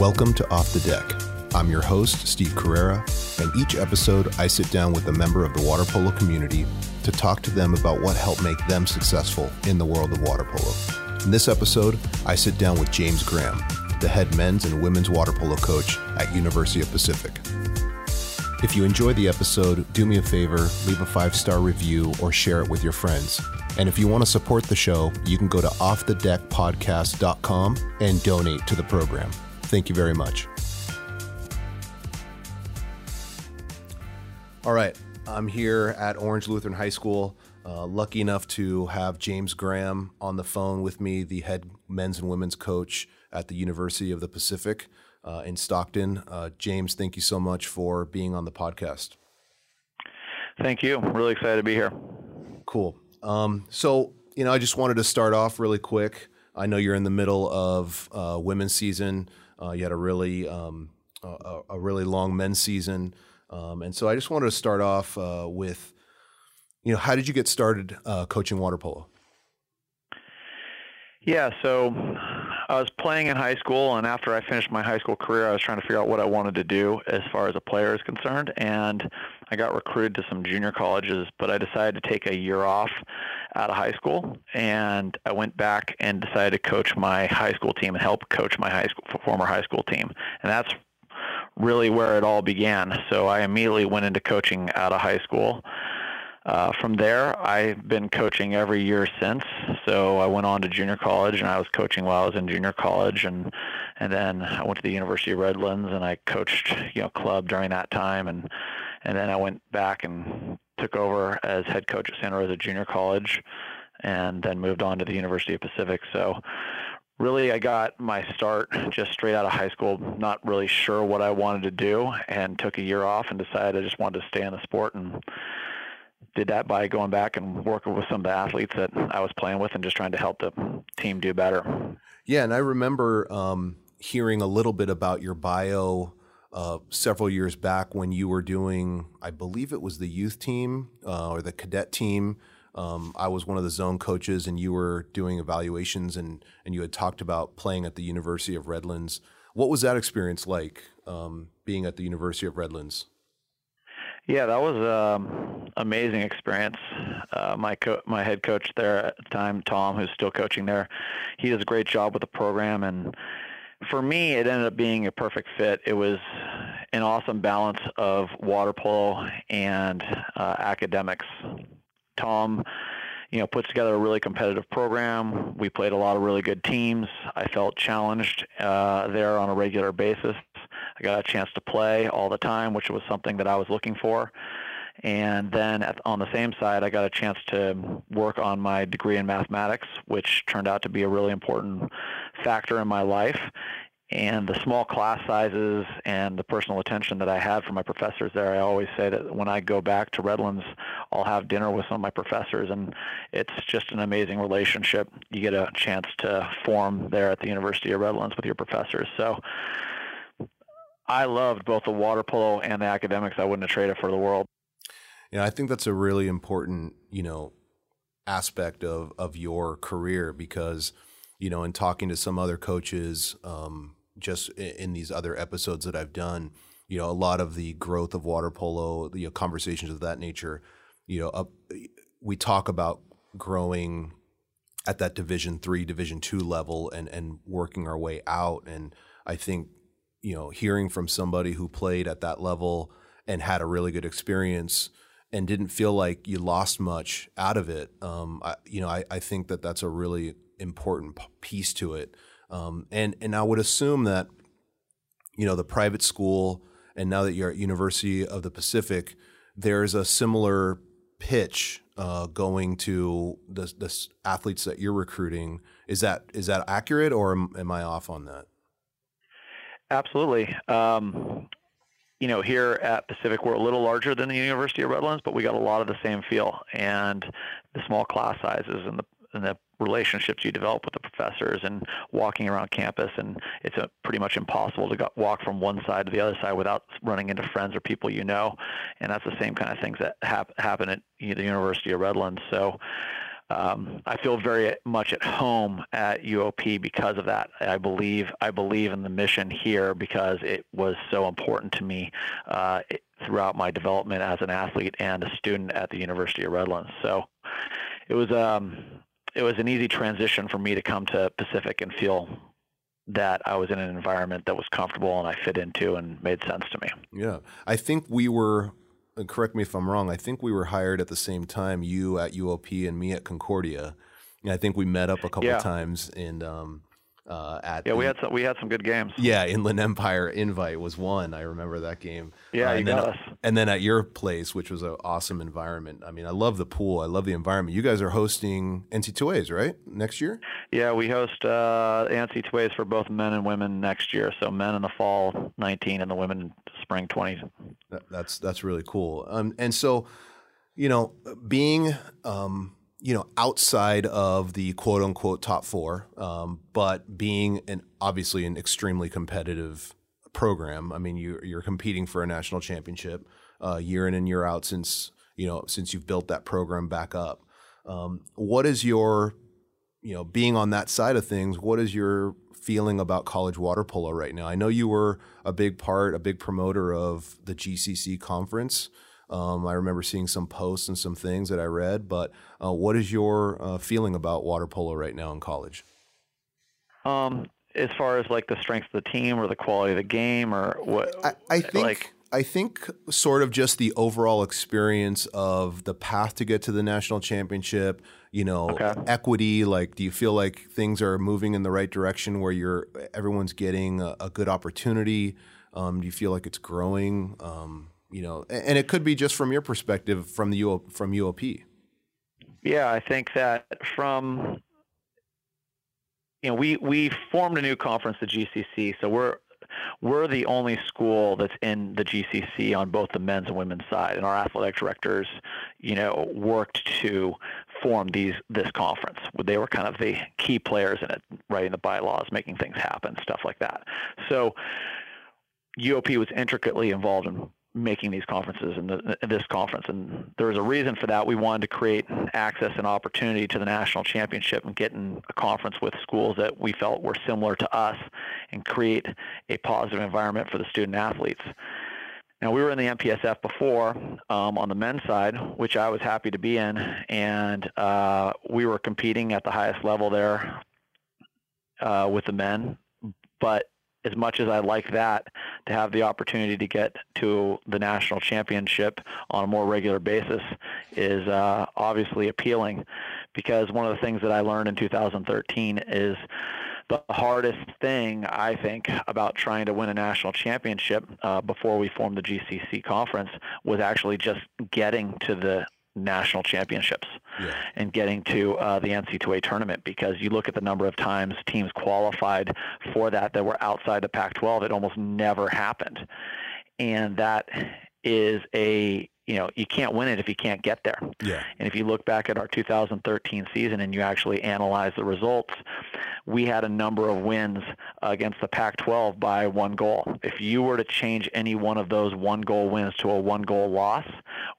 Welcome to Off the Deck. I'm your host, Steve Carrera, and each episode I sit down with a member of the water polo community to talk to them about what helped make them successful in the world of water polo. In this episode, I sit down with James Graham, the head men's and women's water polo coach at University of Pacific. If you enjoy the episode, do me a favor, leave a five star review or share it with your friends. And if you want to support the show, you can go to offthedeckpodcast.com and donate to the program. Thank you very much. All right, I'm here at Orange Lutheran High School. Uh, lucky enough to have James Graham on the phone with me, the head men's and women's coach at the University of the Pacific uh, in Stockton. Uh, James, thank you so much for being on the podcast. Thank you. I'm really excited to be here. Cool. Um, so, you know, I just wanted to start off really quick. I know you're in the middle of uh, women's season. Uh, you had a really um, a, a, really long men's season, um, and so I just wanted to start off uh, with, you know, how did you get started uh, coaching water polo? Yeah, so I was playing in high school, and after I finished my high school career, I was trying to figure out what I wanted to do as far as a player is concerned. And I got recruited to some junior colleges, but I decided to take a year off out of high school, and I went back and decided to coach my high school team and help coach my high school former high school team, and that's really where it all began. So I immediately went into coaching out of high school. Uh, from there, I've been coaching every year since. So I went on to junior college, and I was coaching while I was in junior college, and and then I went to the University of Redlands, and I coached you know club during that time, and and then I went back and took over as head coach at Santa Rosa Junior College, and then moved on to the University of Pacific. So really I got my start just straight out of high school, not really sure what I wanted to do, and took a year off and decided I just wanted to stay in the sport and did that by going back and working with some of the athletes that I was playing with and just trying to help the team do better. Yeah, and I remember um, hearing a little bit about your bio uh, several years back when you were doing, I believe it was the youth team uh, or the cadet team. Um, I was one of the zone coaches, and you were doing evaluations, and and you had talked about playing at the University of Redlands. What was that experience like, um, being at the University of Redlands? Yeah, that was an um, amazing experience. Uh, my co- my head coach there at the time, Tom, who's still coaching there, he does a great job with the program, and for me, it ended up being a perfect fit. It was an awesome balance of water polo and uh, academics. Tom, you know, puts together a really competitive program. We played a lot of really good teams. I felt challenged uh, there on a regular basis. I got a chance to play all the time, which was something that I was looking for. And then at, on the same side, I got a chance to work on my degree in mathematics, which turned out to be a really important factor in my life. And the small class sizes and the personal attention that I had from my professors there, I always say that when I go back to Redlands, I'll have dinner with some of my professors, and it's just an amazing relationship you get a chance to form there at the University of Redlands with your professors. So I loved both the water polo and the academics. I wouldn't have traded for the world. Yeah, I think that's a really important, you know, aspect of of your career because, you know, in talking to some other coaches, um, just in these other episodes that I've done, you know, a lot of the growth of water polo, you know, conversations of that nature, you know, up, we talk about growing at that division three, division two level and and working our way out. And I think you know, hearing from somebody who played at that level and had a really good experience and didn't feel like you lost much out of it, um, I, you know, I, I think that that's a really important piece to it. Um, and and I would assume that, you know, the private school and now that you're at University of the Pacific, there's a similar pitch uh, going to the, the athletes that you're recruiting. Is that is that accurate, or am, am I off on that? Absolutely. Um, you know, here at Pacific, we're a little larger than the University of Redlands, but we got a lot of the same feel and the small class sizes and the and the relationships you develop with the professors and walking around campus and it's pretty much impossible to go, walk from one side to the other side without running into friends or people you know and that's the same kind of things that hap- happen at the University of Redlands. So um, I feel very much at home at UOP because of that. I believe I believe in the mission here because it was so important to me uh, throughout my development as an athlete and a student at the University of Redlands. So it was um, it was an easy transition for me to come to Pacific and feel that I was in an environment that was comfortable and I fit into and made sense to me. Yeah, I think we were correct me if I'm wrong. I think we were hired at the same time, you at UOP and me at Concordia. And I think we met up a couple yeah. times and um, uh, at yeah, the, we had some we had some good games. Yeah, Inland Empire Invite was one. I remember that game. Yeah, uh, you got us. And then at your place, which was an awesome environment. I mean, I love the pool. I love the environment. You guys are hosting NC2As, right? Next year? Yeah, we host uh, NC2As for both men and women next year. So men in the fall 19 and the women spring 20. That, that's that's really cool. Um, and so, you know, being um, you know, outside of the quote unquote top four, um, but being an obviously an extremely competitive program. I mean, you, you're competing for a national championship uh, year in and year out since you know since you've built that program back up. Um, what is your, you know, being on that side of things? What is your feeling about college water polo right now? I know you were a big part, a big promoter of the GCC conference. Um, I remember seeing some posts and some things that I read, but uh, what is your uh, feeling about water polo right now in college? Um, as far as like the strength of the team or the quality of the game or what? I, I think. Like, I think sort of just the overall experience of the path to get to the national championship, you know, okay. equity, like do you feel like things are moving in the right direction where you're everyone's getting a, a good opportunity? Um, do you feel like it's growing? Um, you know, and it could be just from your perspective from the UO, from UOP. Yeah, I think that from you know we we formed a new conference, the GCC. So we're we're the only school that's in the GCC on both the men's and women's side, and our athletic directors, you know, worked to form these this conference. They were kind of the key players in it, writing the bylaws, making things happen, stuff like that. So UOP was intricately involved in making these conferences and the, this conference. And there was a reason for that. We wanted to create access and opportunity to the national championship and get in a conference with schools that we felt were similar to us and create a positive environment for the student athletes. Now, we were in the MPSF before um, on the men's side, which I was happy to be in, and uh, we were competing at the highest level there uh, with the men. But as much as I like that, to have the opportunity to get to the national championship on a more regular basis is uh, obviously appealing. Because one of the things that I learned in 2013 is the hardest thing I think about trying to win a national championship uh, before we formed the GCC conference was actually just getting to the national championships yeah. and getting to uh, the NC2A tournament because you look at the number of times teams qualified for that that were outside the Pac-12, it almost never happened. And that is a you know you can't win it if you can't get there. Yeah. And if you look back at our 2013 season and you actually analyze the results, we had a number of wins against the Pac-12 by one goal. If you were to change any one of those one goal wins to a one goal loss,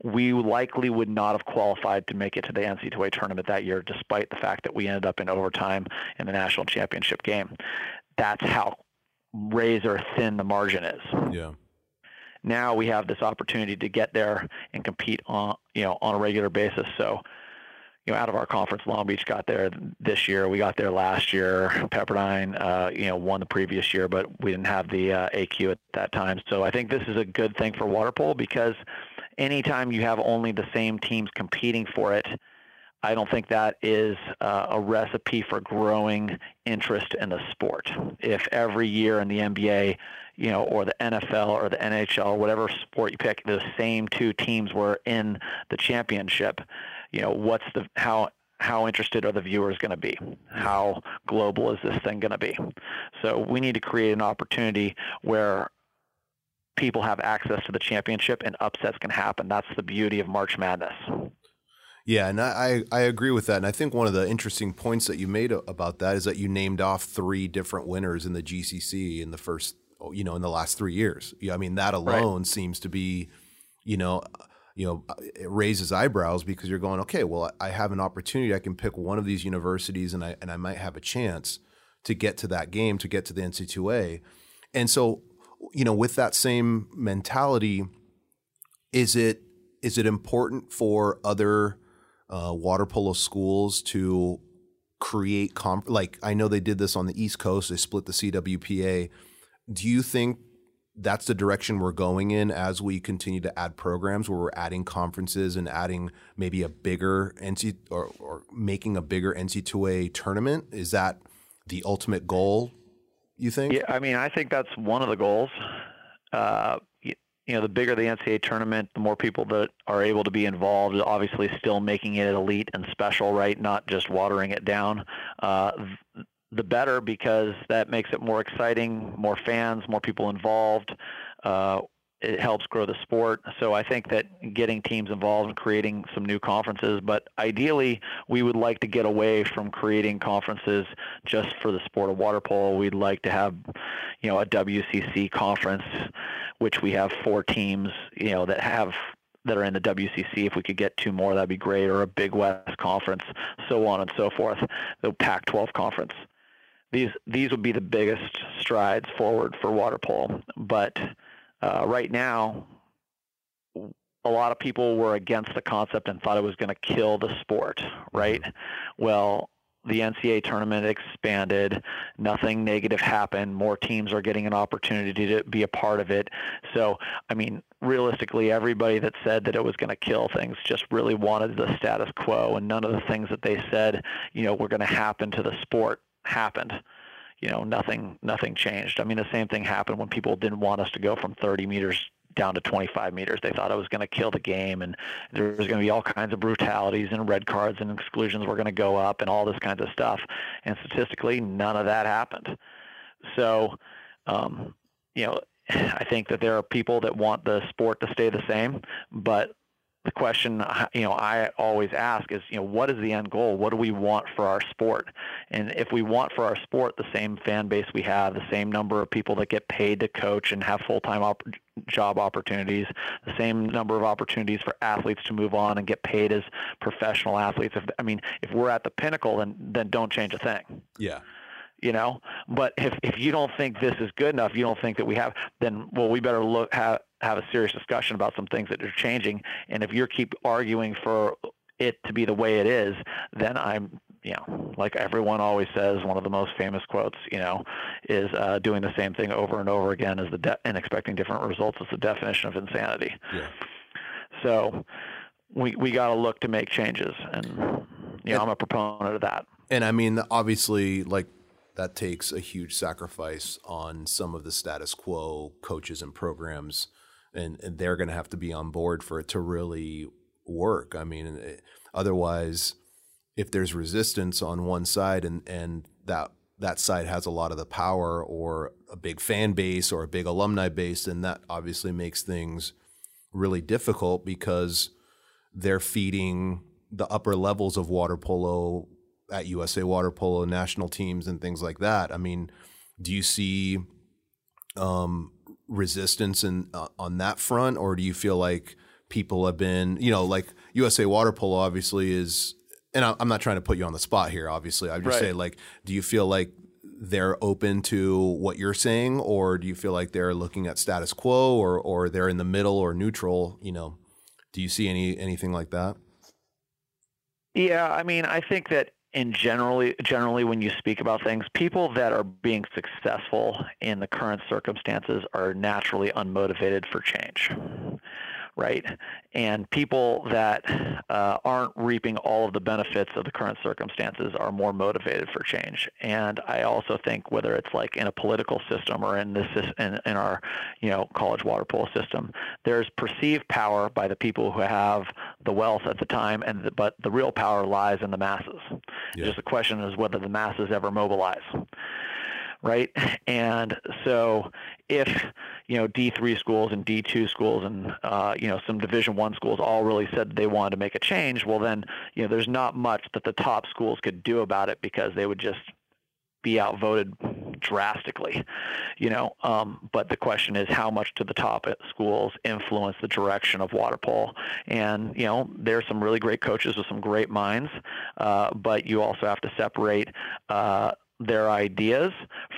we likely would not have qualified to make it to the NCAA tournament that year, despite the fact that we ended up in overtime in the national championship game. That's how razor thin the margin is. Yeah now we have this opportunity to get there and compete on you know on a regular basis. So you know, out of our conference, Long Beach got there this year. We got there last year. Pepperdine, uh, you know, won the previous year, but we didn't have the uh, AQ at that time. So I think this is a good thing for water polo because anytime you have only the same teams competing for it, I don't think that is uh, a recipe for growing interest in the sport. If every year in the NBA you know, or the NFL or the NHL, whatever sport you pick, the same two teams were in the championship. You know, what's the how how interested are the viewers going to be? How global is this thing going to be? So we need to create an opportunity where people have access to the championship and upsets can happen. That's the beauty of March Madness. Yeah, and I, I agree with that. And I think one of the interesting points that you made about that is that you named off three different winners in the GCC in the first you know, in the last three years. I mean, that alone right. seems to be, you know, you know, it raises eyebrows because you're going, okay, well, I have an opportunity. I can pick one of these universities, and I and I might have a chance to get to that game, to get to the NC2A. And so, you know, with that same mentality, is it is it important for other uh, water polo schools to create comp like I know they did this on the East Coast, they split the CWPA. Do you think that's the direction we're going in as we continue to add programs where we're adding conferences and adding maybe a bigger NC or, or making a bigger NC2A tournament? Is that the ultimate goal, you think? Yeah, I mean, I think that's one of the goals. Uh, you know, the bigger the NCAA tournament, the more people that are able to be involved. Obviously, still making it elite and special, right? Not just watering it down. Uh, the better because that makes it more exciting, more fans, more people involved. Uh, it helps grow the sport. So I think that getting teams involved and creating some new conferences, but ideally we would like to get away from creating conferences just for the sport of water polo. We'd like to have, you know, a WCC conference, which we have four teams, you know, that have that are in the WCC. If we could get two more, that'd be great, or a Big West conference, so on and so forth. The Pac-12 conference. These these would be the biggest strides forward for water polo, but uh, right now, a lot of people were against the concept and thought it was going to kill the sport, right? Mm-hmm. Well, the NCAA tournament expanded. Nothing negative happened. More teams are getting an opportunity to be a part of it. So, I mean, realistically, everybody that said that it was going to kill things just really wanted the status quo, and none of the things that they said, you know, were going to happen to the sport happened you know, nothing nothing changed. I mean, the same thing happened when people didn't want us to go from 30 meters down to 25 meters. They thought it was going to kill the game, and there was going to be all kinds of brutalities and red cards and exclusions were going to go up and all this kinds of stuff. And statistically, none of that happened. So, um, you know, I think that there are people that want the sport to stay the same, but the question you know I always ask is you know what is the end goal? What do we want for our sport? And if we want for our sport the same fan base we have, the same number of people that get paid to coach and have full-time op- job opportunities, the same number of opportunities for athletes to move on and get paid as professional athletes. If I mean, if we're at the pinnacle, then then don't change a thing. Yeah you know but if if you don't think this is good enough you don't think that we have then well we better look have have a serious discussion about some things that are changing. And if you keep arguing for it to be the way it is then i'm you know like everyone always says one of the most famous quotes you know is uh, doing the same thing over and over again is the de- and expecting different results is the definition of insanity. Yeah. so we we got to look to make changes. And you know i'm a proponent of that. And i mean obviously like that takes a huge sacrifice on some of the status quo coaches and programs, and, they're going to have to be on board for it to really work. I mean, it, otherwise, if there's resistance on one side and and that that side has a lot of the power or a big fan base or a big alumni base, then that obviously makes things really difficult because they're feeding the upper levels of water polo at USA Water Polo national teams and things like that. I mean, do you see um, resistance in, uh, on that front, or do you feel like people have been, you know, like USA Water Polo obviously is, and I'm not trying to put you on the spot here. Obviously, I just right. say like, do you feel like they're open to what you're saying, or do you feel like they're looking at status quo, or or they're in the middle or neutral? You know, do you see any anything like that? Yeah, I mean, I think that and generally generally when you speak about things people that are being successful in the current circumstances are naturally unmotivated for change right? And people that uh, aren't reaping all of the benefits of the current circumstances are more motivated for change. And I also think whether it's like in a political system or in this in, in our you know college water polo system, there's perceived power by the people who have the wealth at the time, and the, but the real power lies in the masses. Yeah. Just the question is whether the masses ever mobilize right? And so if you know D3 schools and D2 schools and uh, you know some Division One schools all really said they wanted to make a change, well then you know there's not much that the top schools could do about it because they would just be outvoted drastically, you know. Um, but the question is, how much do the top schools influence the direction of water polo? And you know, there are some really great coaches with some great minds, uh, but you also have to separate. Uh, their ideas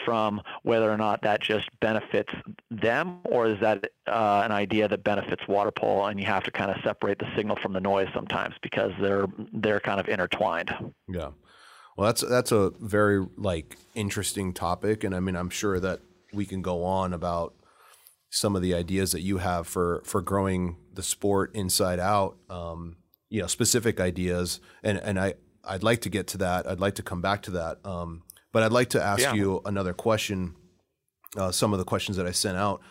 from whether or not that just benefits them or is that uh, an idea that benefits water polo and you have to kind of separate the signal from the noise sometimes because they're they're kind of intertwined yeah well, that's that's a very like interesting topic, and I mean, I'm sure that we can go on about some of the ideas that you have for for growing the sport inside out. Um, you know, specific ideas, and and I I'd like to get to that. I'd like to come back to that. Um, but I'd like to ask yeah. you another question. Uh, some of the questions that I sent out,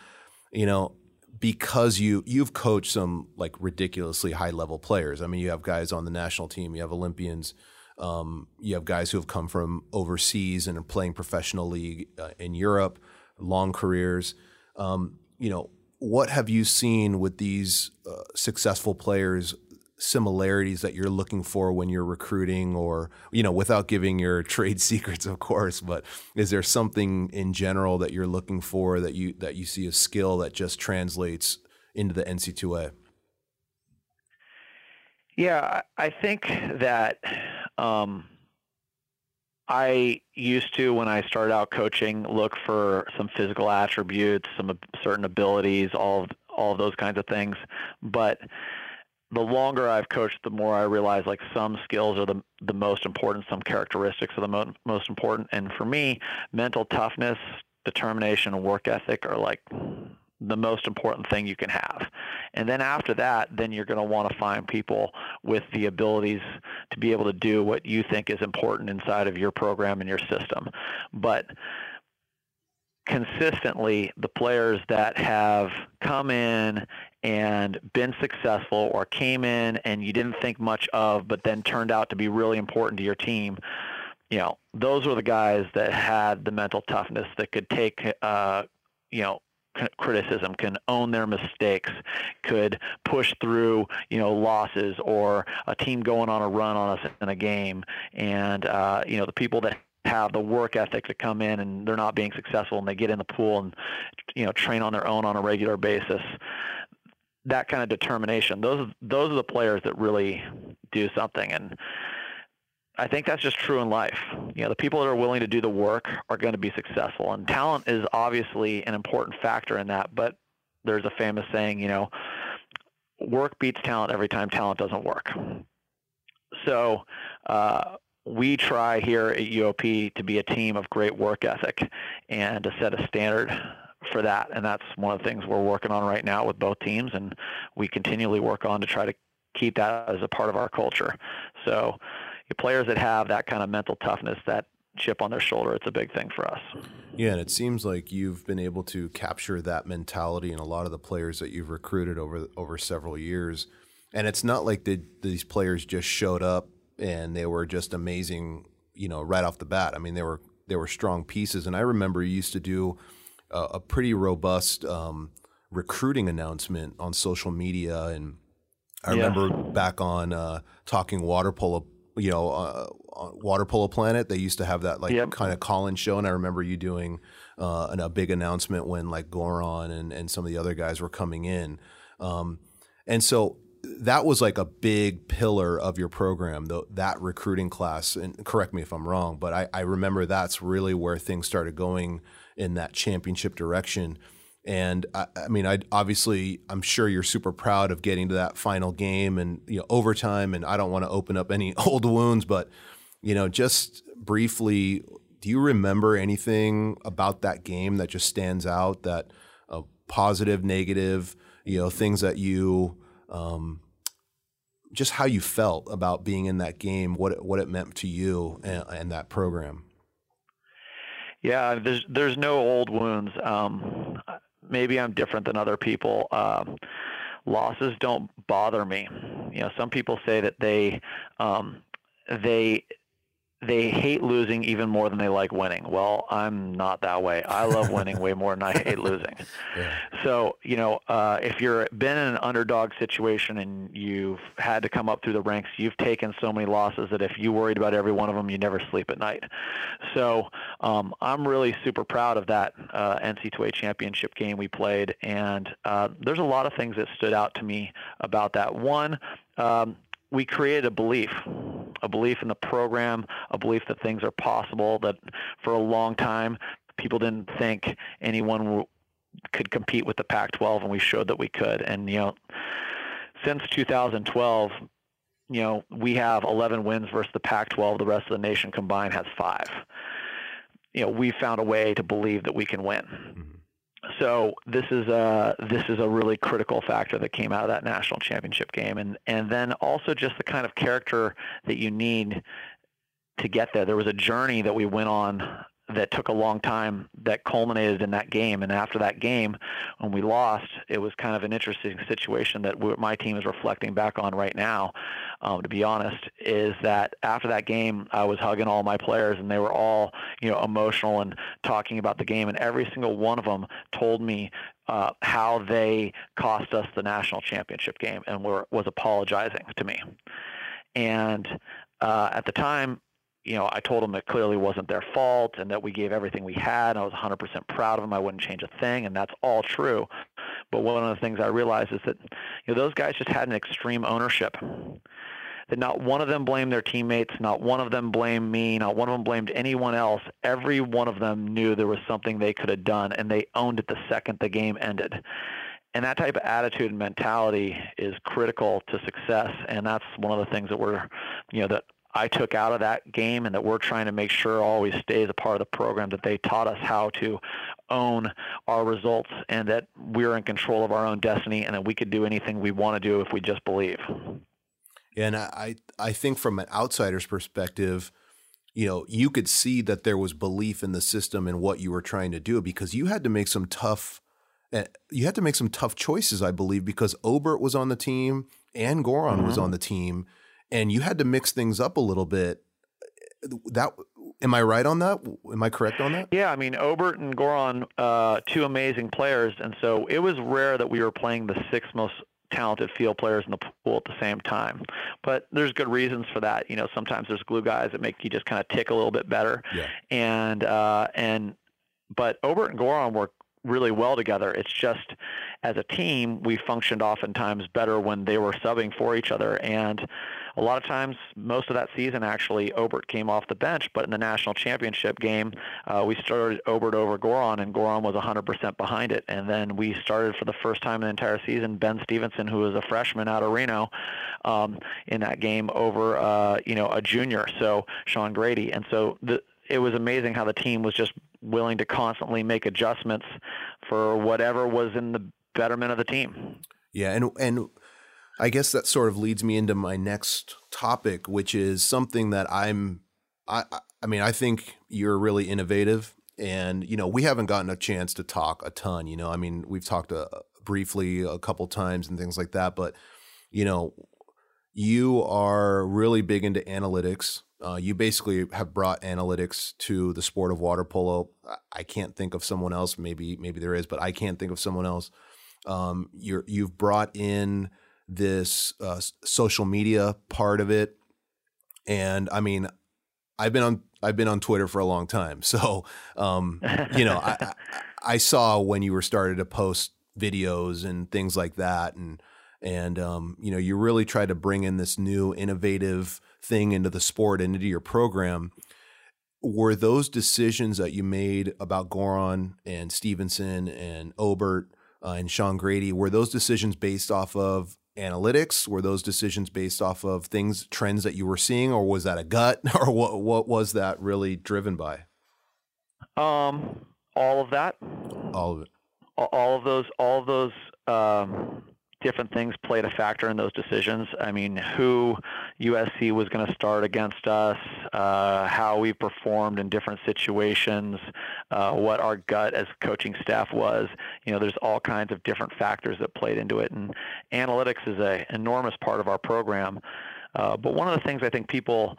you know, because you you've coached some like ridiculously high level players. I mean, you have guys on the national team, you have Olympians. Um, you have guys who have come from overseas and are playing professional league uh, in Europe, long careers. Um, you know, what have you seen with these uh, successful players? Similarities that you're looking for when you're recruiting, or you know, without giving your trade secrets, of course. But is there something in general that you're looking for that you that you see a skill that just translates into the NC2A? Yeah, I think that um, I used to, when I started out coaching, look for some physical attributes, some certain abilities, all of, all of those kinds of things. But the longer I've coached, the more I realize like some skills are the the most important, some characteristics are the mo- most important. And for me, mental toughness, determination, and work ethic are like the most important thing you can have. And then after that, then you're going to want to find people with the abilities to be able to do what you think is important inside of your program and your system. But consistently, the players that have come in and been successful or came in and you didn't think much of, but then turned out to be really important to your team, you know, those were the guys that had the mental toughness that could take, uh, you know, criticism, can own their mistakes, could push through, you know, losses or a team going on a run on us in a game. And, uh, you know, the people that have the work ethic to come in and they're not being successful and they get in the pool and, you know, train on their own on a regular basis. That kind of determination. Those those are the players that really do something. And I think that's just true in life. You know, the people that are willing to do the work are going to be successful, and talent is obviously an important factor in that. But there's a famous saying, you know, work beats talent every time talent doesn't work. So uh, we try here at UOP to be a team of great work ethic and to set a standard for that. And that's one of the things we're working on right now with both teams, and we continually work on to try to keep that as a part of our culture. So players that have that kind of mental toughness, that chip on their shoulder, it's a big thing for us. Yeah, and it seems like you've been able to capture that mentality in a lot of the players that you've recruited over over several years. And it's not like these players just showed up and they were just amazing, you know, right off the bat. I mean, they were they were strong pieces. And I remember you used to do a, a pretty robust um, recruiting announcement on social media, and I remember yeah. back on uh, talking water polo you know, uh, Water Polo Planet, they used to have that like yep. kind of call-in show, and I remember you doing uh, a big announcement when like Goran and and some of the other guys were coming in, um, and so that was like a big pillar of your program, though that recruiting class. And correct me if I'm wrong, but I, I remember that's really where things started going in that championship direction. And I, I, mean, I obviously, I'm sure you're super proud of getting to that final game and you know overtime. And I don't want to open up any old wounds, but you know, just briefly, do you remember anything about that game that just stands out? That uh, positive, negative, you know, things that you, um, just how you felt about being in that game, what it, what it meant to you and, and that program. Yeah, there's there's no old wounds. Um, maybe I'm different than other people. Um, losses don't bother me. You know, some people say that they um, they they hate losing even more than they like winning. Well, I'm not that way. I love winning way more than I hate losing. Yeah. So, you know, uh, if you're been in an underdog situation and you've had to come up through the ranks, you've taken so many losses that if you worried about every one of them, you never sleep at night. So, um, I'm really super proud of that uh, NC2A championship game we played, and uh, there's a lot of things that stood out to me about that. One, um, we created a belief, a belief in the program, a belief that things are possible. That for a long time, people didn't think anyone w- could compete with the Pac-12, and we showed that we could. And you know, since 2012, you know, we have 11 wins versus the Pac-12. The rest of the nation combined has five. You know, we found a way to believe that we can win. So this is a this is a really critical factor that came out of that national championship game, and and then also just the kind of character that you need to get there. There was a journey that we went on that took a long time that culminated in that game. And after that game, when we lost, it was kind of an interesting situation that my team is reflecting back on right now. Um, to be honest, is that after that game, I was hugging all my players, and they were all you know emotional and talking about the game, and every single one of them told me uh, how they cost us the national championship game and were was apologizing to me. And uh, at the time, you know, I told them it clearly wasn't their fault and that we gave everything we had. I was 100% proud of them. I wouldn't change a thing, and that's all true. But one of the things I realized is that you know those guys just had an extreme ownership. That not one of them blamed their teammates, not one of them blamed me, not one of them blamed anyone else. Every one of them knew there was something they could have done, and they owned it the second the game ended. And that type of attitude and mentality is critical to success, and that's one of the things that we're, you know, that I took out of that game and that we're trying to make sure always stays a part of the program that they taught us how to own our results and that we're in control of our own destiny and that we could do anything we want to do if we just believe. And I I think from an outsider's perspective, you know, you could see that there was belief in the system and what you were trying to do because you had to make some tough eh, you had to make some tough choices, I believe, because Obert was on the team and Goran mm-hmm. was on the team and you had to mix things up a little bit. That am I right on that? Am I correct on that? Yeah, I mean Obert and Goran, uh, two amazing players, and so it was rare that we were playing the six most talented field players in the pool at the same time. But there's good reasons for that. You know, sometimes there's glue guys that make you just kind of tick a little bit better. Yeah. And uh, and but Obert and Goran were really well together. It's just as a team we functioned oftentimes better when they were subbing for each other and a lot of times, most of that season, actually, Obert came off the bench, but in the national championship game, uh, we started Obert over Goran, and Goran was 100% behind it. And then we started for the first time in the entire season, Ben Stevenson, who was a freshman out of Reno, um, in that game over, uh, you know, a junior, so Sean Grady. And so the, it was amazing how the team was just willing to constantly make adjustments for whatever was in the betterment of the team. Yeah, and and I guess that sort of leads me into my next topic, which is something that I'm. I I mean, I think you're really innovative, and you know, we haven't gotten a chance to talk a ton. You know, I mean, we've talked uh, briefly a couple times and things like that, but you know, you are really big into analytics. Uh, you basically have brought analytics to the sport of water polo. I can't think of someone else. Maybe maybe there is, but I can't think of someone else. Um, you're you've brought in this uh, social media part of it. And I mean, I've been on I've been on Twitter for a long time, so um, you know I, I saw when you were started to post videos and things like that, and and um, you know you really tried to bring in this new innovative thing into the sport and into your program. Were those decisions that you made about Goran and Stevenson and Obert uh, and Sean Grady were those decisions based off of analytics? Were those decisions based off of things, trends that you were seeing, or was that a gut, or what? What was that really driven by? Um, all of that. All of it. All of those. All of those. Um, different things played a factor in those decisions. I mean, who USC was going to start against us, uh, how we performed in different situations, uh, what our gut as coaching staff was. You know, there's all kinds of different factors that played into it, and analytics is an enormous part of our program. Uh, but one of the things I think people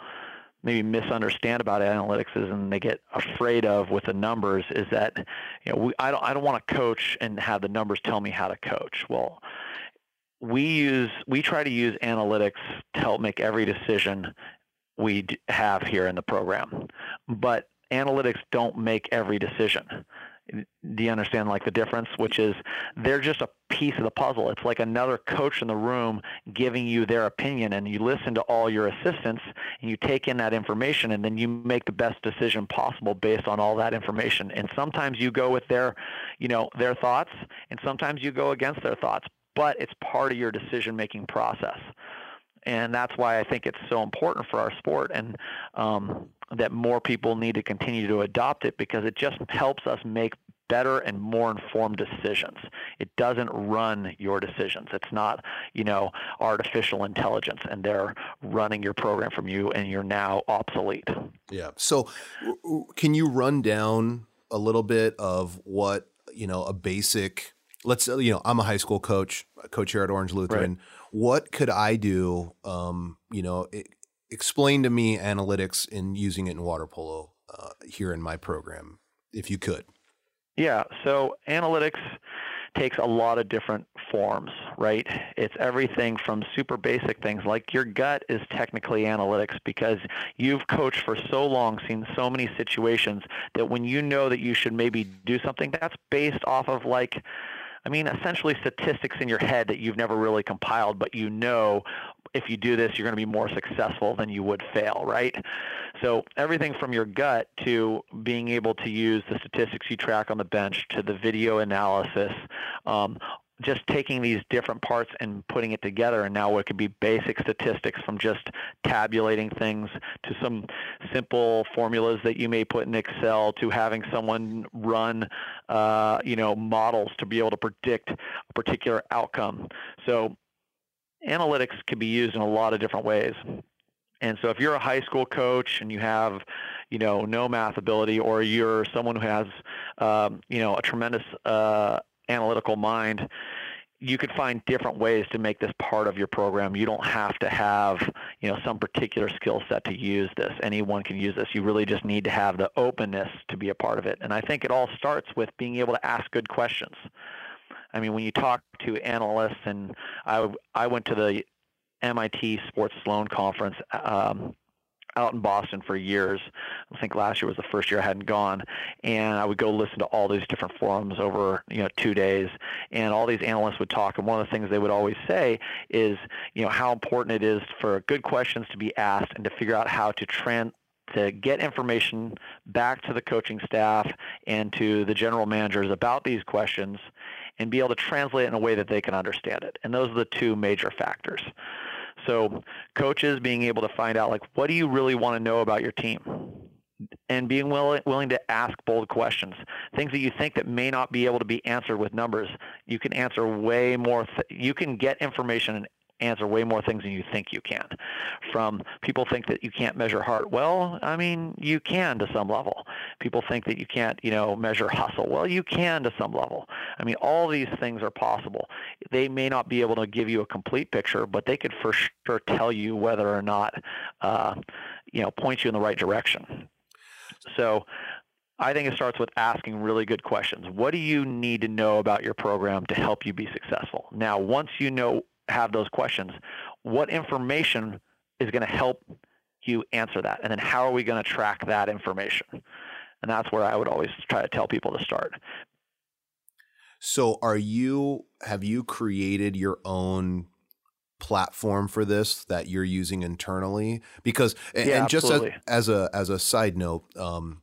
maybe misunderstand about analytics is and they get afraid of with the numbers is that you know we, I don't I don't want to coach and have the numbers tell me how to coach. Well, we use we try to use analytics to help make every decision we have here in the program, but analytics don't make every decision. Do you understand like the difference? Which is they're just a piece of the puzzle. It's like another coach in the room giving you their opinion and you listen to all your assistants and you take in that information and then you make the best decision possible based on all that information. And sometimes you go with their you know their thoughts and sometimes you go against their thoughts but it's part of your decision making process and that's why I think it's so important for our sport and um, that more people need to continue to adopt it because it just helps us make better and more informed decisions. It doesn't run your decisions. It's not, you know, artificial intelligence and they're running your program from you and you're now obsolete. Yeah. So can you run down a little bit of what, you know, a basic let's you know, I'm a high school coach, coach here at Orange Lutheran. Right what could I do? Um, you know, it, explain to me analytics and using it in water polo uh, here in my program, if you could. Yeah. So analytics takes a lot of different forms, right? It's everything from super basic things like your gut is technically analytics because you've coached for so long, seen so many situations that when you know that you should maybe do something, that's based off of like I mean, essentially statistics in your head that you've never really compiled, but you know if you do this, you're going to be more successful than you would fail, right? So everything from your gut to being able to use the statistics you track on the bench to the video analysis, um, just taking these different parts and putting it together and now what could be basic statistics from just tabulating things to some simple formulas that you may put in excel to having someone run uh, you know models to be able to predict a particular outcome. So analytics can be used in a lot of different ways. And so if you're a high school coach and you have you know no math ability or you're someone who has um, you know a tremendous uh, analytical mind, you could find different ways to make this part of your program. You don't have to have, you know, some particular skill set to use this. Anyone can use this. You really just need to have the openness to be a part of it. And I think it all starts with being able to ask good questions. I mean, when you talk to analysts, and I, I went to the MIT Sports Sloan Conference um, out in Boston for years. I think last year was the first year I hadn't gone, and I would go listen to all these different forums over you know two days, and all these analysts would talk. And one of the things they would always say is you know how important it is for good questions to be asked and to figure out how to trans to get information back to the coaching staff and to the general managers about these questions and be able to translate it in a way that they can understand it. And those are the two major factors. So coaches being able to find out like what do you really want to know about your team? and being willing, willing to ask bold questions, things that you think that may not be able to be answered with numbers. You can answer way more. Th- you can get information answer way more things than you think you can. From people think that you can't measure heart. Well, I mean, you can to some level. People think that you can't, you know, measure hustle. Well, you can to some level. I mean, all these things are possible. They may not be able to give you a complete picture, but they could for sure tell you whether or not, uh, you know, point you in the right direction. So I think it starts with asking really good questions. What do you need to know about your program to help you be successful? Now, once you know have those questions. What information is going to help you answer that? And then how are we going to track that information? And that's where I would always try to tell people to start. So are you have you created your own platform for this that you're using internally? Because and, yeah, and just as, as, a as a side note, um,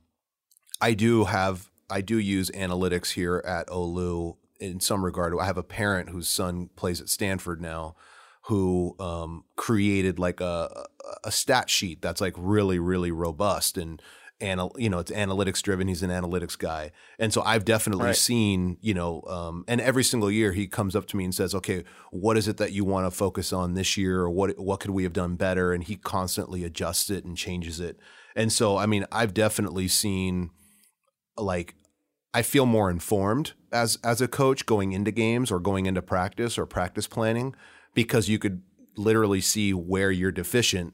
I do have I do use analytics here at Olu in some regard. I have a parent whose son plays at Stanford now, who um, created like a a stat sheet that's like really really robust and and you know it's analytics driven he's an analytics guy and so i've definitely right. seen you know um, and every single year he comes up to me and says okay what is it that you want to focus on this year or what what could we have done better and he constantly adjusts it and changes it and so i mean i've definitely seen like I feel more informed as as a coach going into games or going into practice or practice planning because you could literally see where you're deficient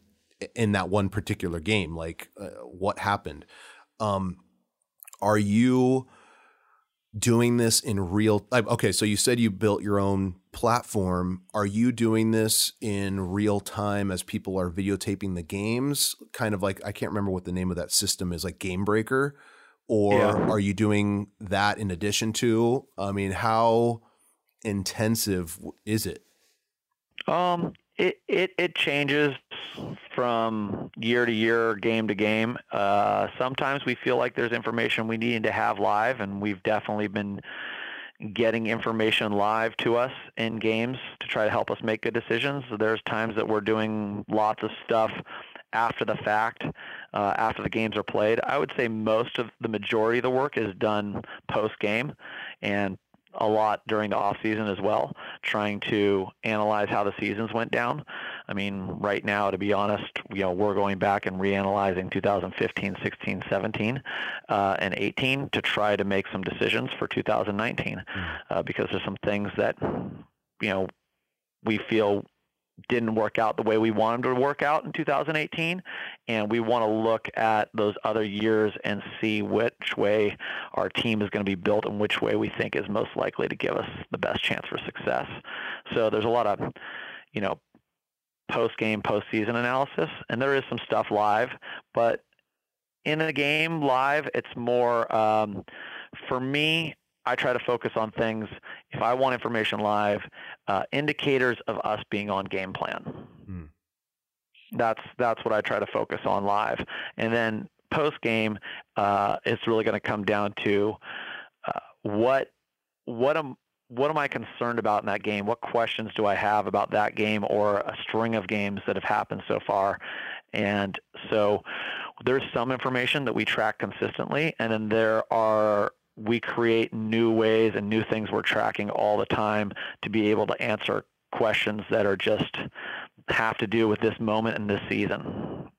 in that one particular game, like uh, what happened. Um, are you doing this in real okay so you said you built your own platform. Are you doing this in real time as people are videotaping the games? Kind of like i can't remember what the name of that system is like game breaker or yeah. are you doing that in addition to i mean how intensive is it um it, it, it changes from year to year, game to game. Uh, sometimes we feel like there's information we need to have live, and we've definitely been getting information live to us in games to try to help us make good decisions. So there's times that we're doing lots of stuff after the fact, uh, after the games are played. I would say most of the majority of the work is done post game, and a lot during the off season as well, trying to analyze how the seasons went down. I mean, right now, to be honest, you know, we're going back and reanalyzing 2015, 16, 17, uh, and 18 to try to make some decisions for 2019, hmm. uh, because there's some things that, you know, we feel didn't work out the way we wanted to work out in 2018 and we want to look at those other years and see which way our team is going to be built and which way we think is most likely to give us the best chance for success. So there's a lot of you know post game post season analysis and there is some stuff live but in a game live it's more um, for me I try to focus on things, if I want information live, uh, indicators of us being on game plan. Hmm. That's, that's what I try to focus on live. And then post game, uh, it's really going to come down to uh, what, what am, what am I concerned about in that game? What questions do I have about that game or a string of games that have happened so far? And so there's some information that we track consistently, and then there are we create new ways and new things we're tracking all the time to be able to answer questions that are just have to do with this moment and this season.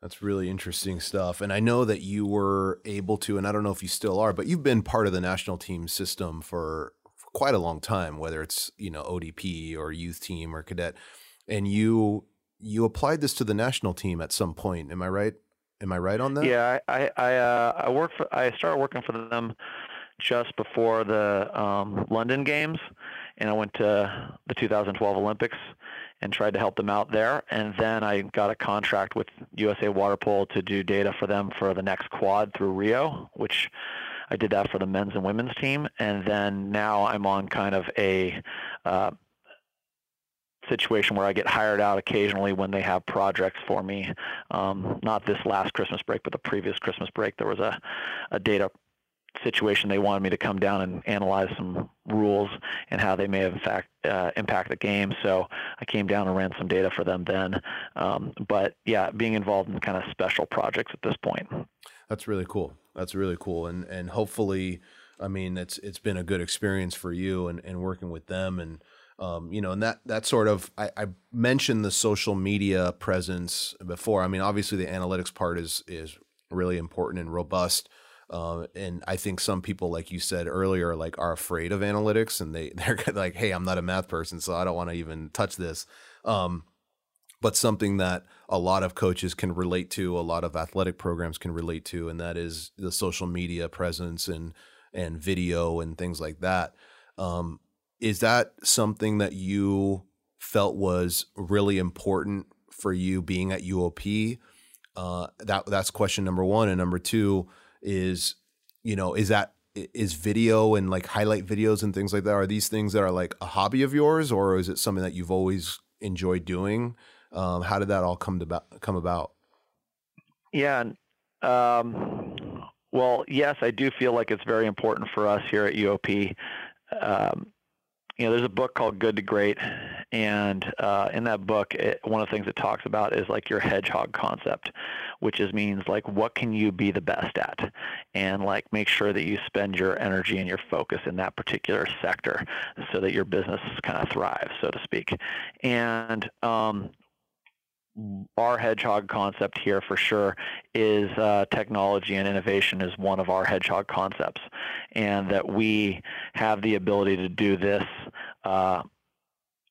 That's really interesting stuff. And I know that you were able to, and I don't know if you still are, but you've been part of the national team system for, for quite a long time, whether it's, you know, ODP or youth team or cadet. And you you applied this to the national team at some point. Am I right? Am I right on that? Yeah, I I uh, I work for I started working for them just before the um, London Games, and I went to the 2012 Olympics and tried to help them out there. And then I got a contract with USA Water Polo to do data for them for the next quad through Rio, which I did that for the men's and women's team. And then now I'm on kind of a uh, situation where I get hired out occasionally when they have projects for me. Um, not this last Christmas break, but the previous Christmas break, there was a, a data situation they wanted me to come down and analyze some rules and how they may have in fact uh, impact the game. So I came down and ran some data for them then. Um, but yeah, being involved in kind of special projects at this point. That's really cool. That's really cool. And and hopefully, I mean, it's it's been a good experience for you and, and working with them and um, you know, and that that sort of I, I, mentioned the social media presence before. I mean, obviously the analytics part is is really important and robust. Uh, and I think some people, like you said earlier, like are afraid of analytics, and they they're like, "Hey, I'm not a math person, so I don't want to even touch this." Um, but something that a lot of coaches can relate to, a lot of athletic programs can relate to, and that is the social media presence and and video and things like that. Um, is that something that you felt was really important for you being at UOP? Uh, that that's question number one, and number two is, you know, is that is video and like highlight videos and things like that? Are these things that are like a hobby of yours, or is it something that you've always enjoyed doing? Um, how did that all come to come about? Yeah. Um, well, yes, I do feel like it's very important for us here at UOP. Um, you know, there's a book called Good to Great, and uh, in that book, it, one of the things it talks about is like your hedgehog concept, which is means like what can you be the best at, and like make sure that you spend your energy and your focus in that particular sector, so that your business kind of thrives, so to speak. And um, our hedgehog concept here for sure is uh, technology and innovation is one of our hedgehog concepts and that we have the ability to do this uh,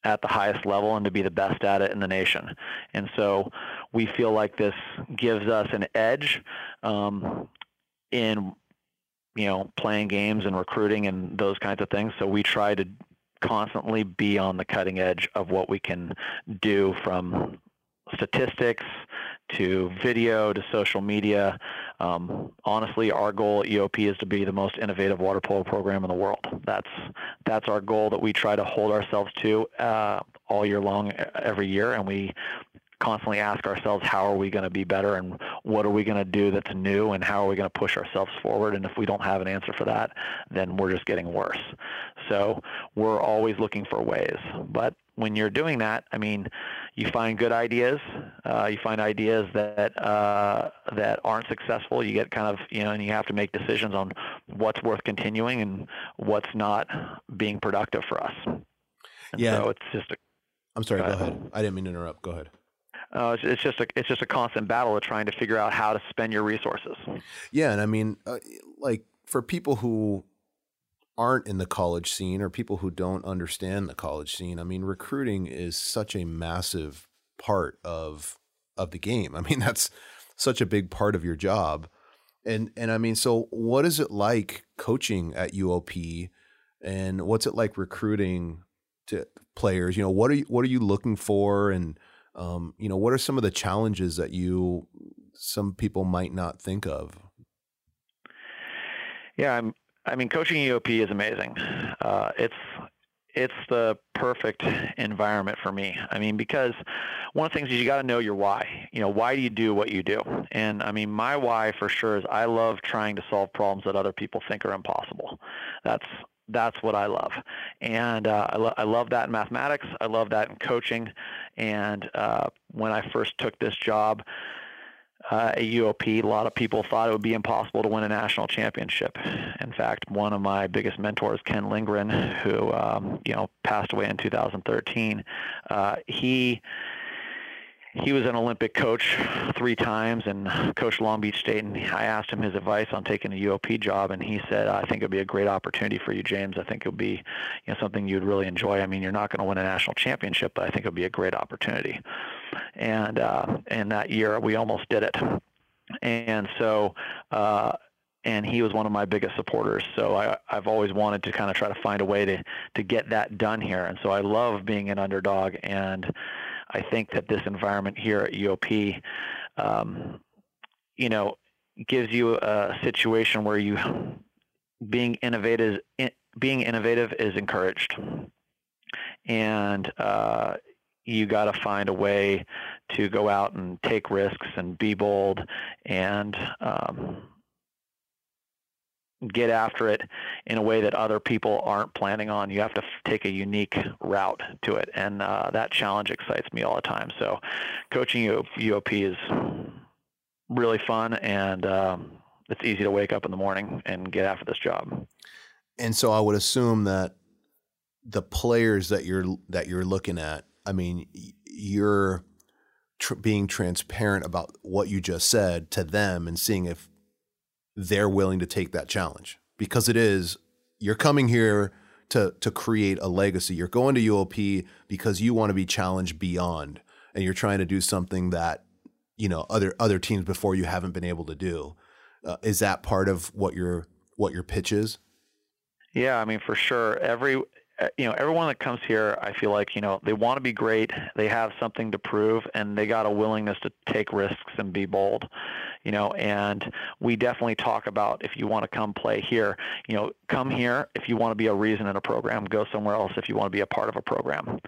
at the highest level and to be the best at it in the nation. And so we feel like this gives us an edge um, in you know playing games and recruiting and those kinds of things. So we try to constantly be on the cutting edge of what we can do from statistics to video to social media. Um, honestly, our goal at UOP is to be the most innovative water polo program in the world. That's that's our goal that we try to hold ourselves to uh, all year long, every year, and we constantly ask ourselves how are we going to be better and what are we going to do that's new and how are we going to push ourselves forward and if we don't have an answer for that then we're just getting worse so we're always looking for ways but when you're doing that, I mean, you find good ideas. Uh, you find ideas that uh, that aren't successful. You get kind of you know, and you have to make decisions on what's worth continuing and what's not being productive for us. And yeah, so it's just a. I'm sorry. Go, go ahead. ahead. I didn't mean to interrupt. Go ahead. Uh, it's, it's, just a it's just a constant battle of trying to figure out how to spend your resources. Yeah, and I mean, uh, like for people who aren't in the college scene or people who don't understand the college scene. I mean, recruiting is such a massive part of of the game. I mean, that's such a big part of your job. And and I mean, so what is it like coaching at UOP and what's it like recruiting to players? You know, what are you what are you looking for and um, you know, what are some of the challenges that you some people might not think of? Yeah, I'm I mean, coaching UOP is amazing. Uh, it's it's the perfect environment for me. I mean, because one of the things is you got to know your why. You know, why do you do what you do? And I mean, my why for sure is I love trying to solve problems that other people think are impossible. That's that's what I love, and uh, I, lo- I love that in mathematics. I love that in coaching, and uh, when I first took this job, uh, at UOP, a lot of people thought it would be impossible to win a national championship. In fact, one of my biggest mentors, Ken Lindgren, who um, you know passed away in 2013, uh, he he was an Olympic coach three times and coached Long Beach State. And I asked him his advice on taking a UOP job, and he said, "I think it'd be a great opportunity for you, James. I think it would be, you know, something you'd really enjoy. I mean, you're not going to win a national championship, but I think it'd be a great opportunity." And uh, and that year we almost did it. And so. Uh, and he was one of my biggest supporters. So I, I've always wanted to kind of try to find a way to to get that done here. And so I love being an underdog and I think that this environment here at UOP, um, you know, gives you a situation where you being innovative being innovative is encouraged, and uh, you got to find a way to go out and take risks and be bold and um, get after it in a way that other people aren't planning on. You have to take a unique route to it, and uh, that challenge excites me all the time. So, coaching UOP is really fun, and um, it's easy to wake up in the morning and get after this job. And so, I would assume that the players that you're that you're looking at, I mean, you're tr- being transparent about what you just said to them and seeing if they're willing to take that challenge because it is you're coming here to to create a legacy. You're going to UOP because you want to be challenged beyond and you're trying to do something that you know other other teams before you haven't been able to do. Uh, is that part of what your what your pitch is? Yeah, I mean for sure. Every Uh, you know, everyone that comes here, I feel like, you know, they want to be great. They have something to prove and they got a willingness to take risks and be bold, you know, and we definitely talk about if you want to come play here, you know, come here if you want to be a reason in a program, go somewhere else if you want to be a part of a program.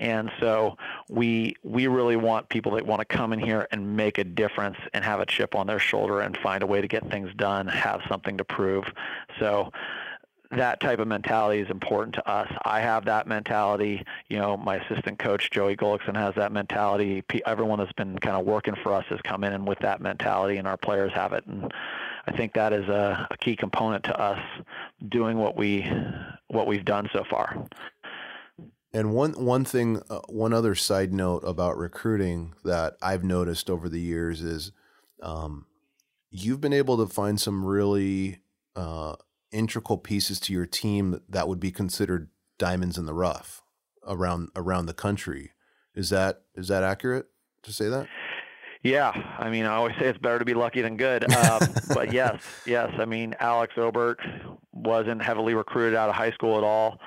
And so we we really want people that want to come in here and make a difference and have a chip on their shoulder and find a way to get things done, have something to prove. So that type of mentality is important to us. I have that mentality. You know, my assistant coach Joey Gullickson has that mentality. Everyone that's been kind of working for us has come in and with that mentality, and our players have it. And I think that is a, a key component to us doing what we what we've done so far. And one one thing, uh, one other side note about recruiting that I've noticed over the years is, um, you've been able to find some really uh, integral pieces to your team that would be considered diamonds in the rough. around around the country. Is that is that accurate to say that? Yeah, I mean, I always say it's better to be lucky than good. Um, but yes, yes. I mean, Alex Obert wasn't heavily recruited out of high school at all.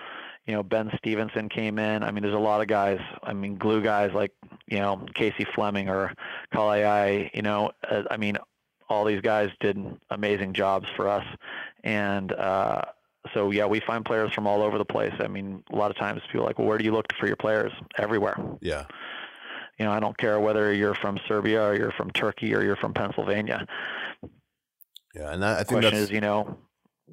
You know, Ben Stevenson came in. I mean, there's a lot of guys. I mean, glue guys like you know Casey Fleming or Kalai. You know, uh, I mean, all these guys did amazing jobs for us, and uh, so yeah, we find players from all over the place. I mean, a lot of times people are like, well, where do you look for your players? Everywhere. Yeah you know, I don't care whether you're from Serbia or you're from Turkey or you're from Pennsylvania. Yeah, and that, I think question that's... is, you know,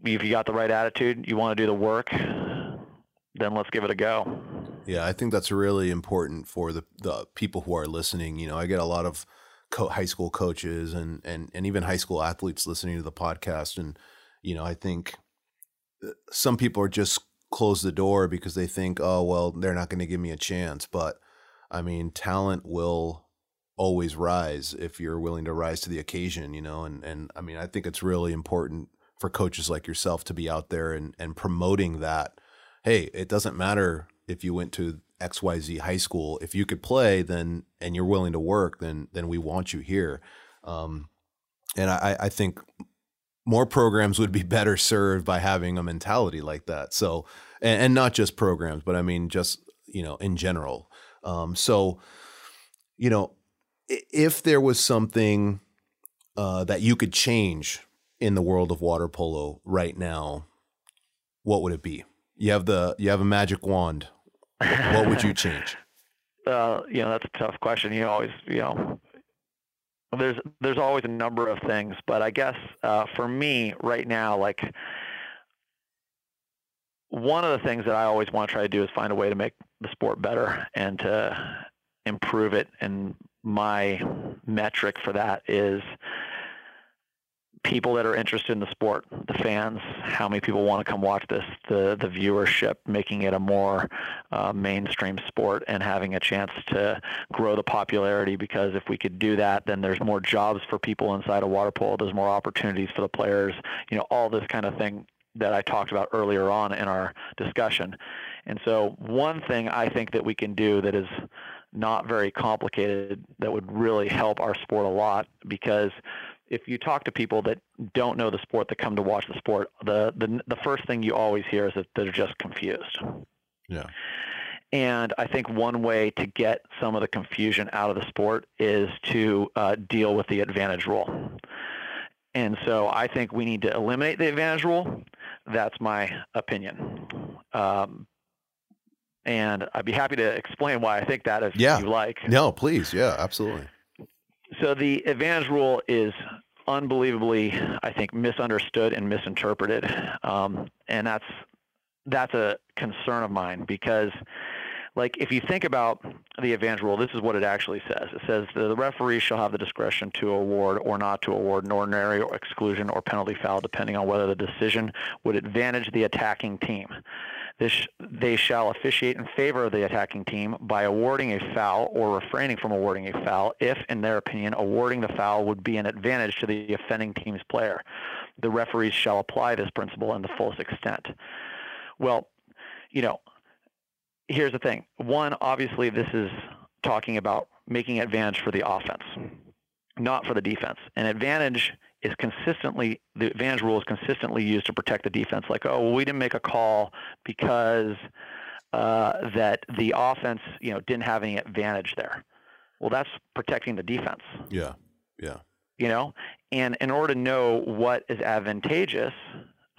if you got the right attitude, you want to do the work, then let's give it a go. Yeah, I think that's really important for the the people who are listening. You know, I get a lot of co- high school coaches and and and even high school athletes listening to the podcast, and you know, I think uh, some people are just close the door because they think, oh well, they're not going to give me a chance, but I mean, talent will always rise if you're willing to rise to the occasion, you know, and, and I mean, I think it's really important for coaches like yourself to be out there and, and promoting that. Hey, it doesn't matter if you went to XYZ high school. If you could play, then, and you're willing to work, then, then we want you here. Um, and I, I think more programs would be better served by having a mentality like that. So, and, and not just programs, but I mean, just, you know, in general, um, so, you know, if there was something uh, that you could change in the world of water polo right now, what would it be? You have the you have a magic wand. What would you change? Uh, you know, that's a tough question. You always, you know, there's there's always a number of things, but I guess uh, for me right now, like one of the things that I always want to try to do is find a way to make the sport better and to improve it. And my metric for that is people that are interested in the sport, the fans, how many people want to come watch this, the the viewership, making it a more uh, mainstream sport and having a chance to grow the popularity. Because if we could do that, then there's more jobs for people inside a water polo. There's more opportunities for the players. You know, all this kind of thing that I talked about earlier on in our discussion. And so one thing I think that we can do that is not very complicated that would really help our sport a lot because if you talk to people that don't know the sport that come to watch the sport, the the, the first thing you always hear is that they're just confused. Yeah. And I think one way to get some of the confusion out of the sport is to uh, deal with the advantage rule. And so I think we need to eliminate the advantage rule. That's my opinion. Um, and I'd be happy to explain why I think that if yeah. you like. No, please. Yeah, absolutely. So the advantage rule is unbelievably, I think, misunderstood and misinterpreted. Um, and that's that's a concern of mine because like if you think about the advantage rule, this is what it actually says. It says the referee shall have the discretion to award or not to award an ordinary or exclusion or penalty foul depending on whether the decision would advantage the attacking team. This, they shall officiate in favor of the attacking team by awarding a foul or refraining from awarding a foul if, in their opinion, awarding the foul would be an advantage to the offending team's player. The referees shall apply this principle in the fullest extent. Well, you know, here's the thing. One, obviously, this is talking about making advantage for the offense, not for the defense. An advantage is consistently the advantage rule is consistently used to protect the defense. Like, oh, well, we didn't make a call because uh, that the offense, you know, didn't have any advantage there. Well, that's protecting the defense. Yeah, yeah. You know, and in order to know what is advantageous,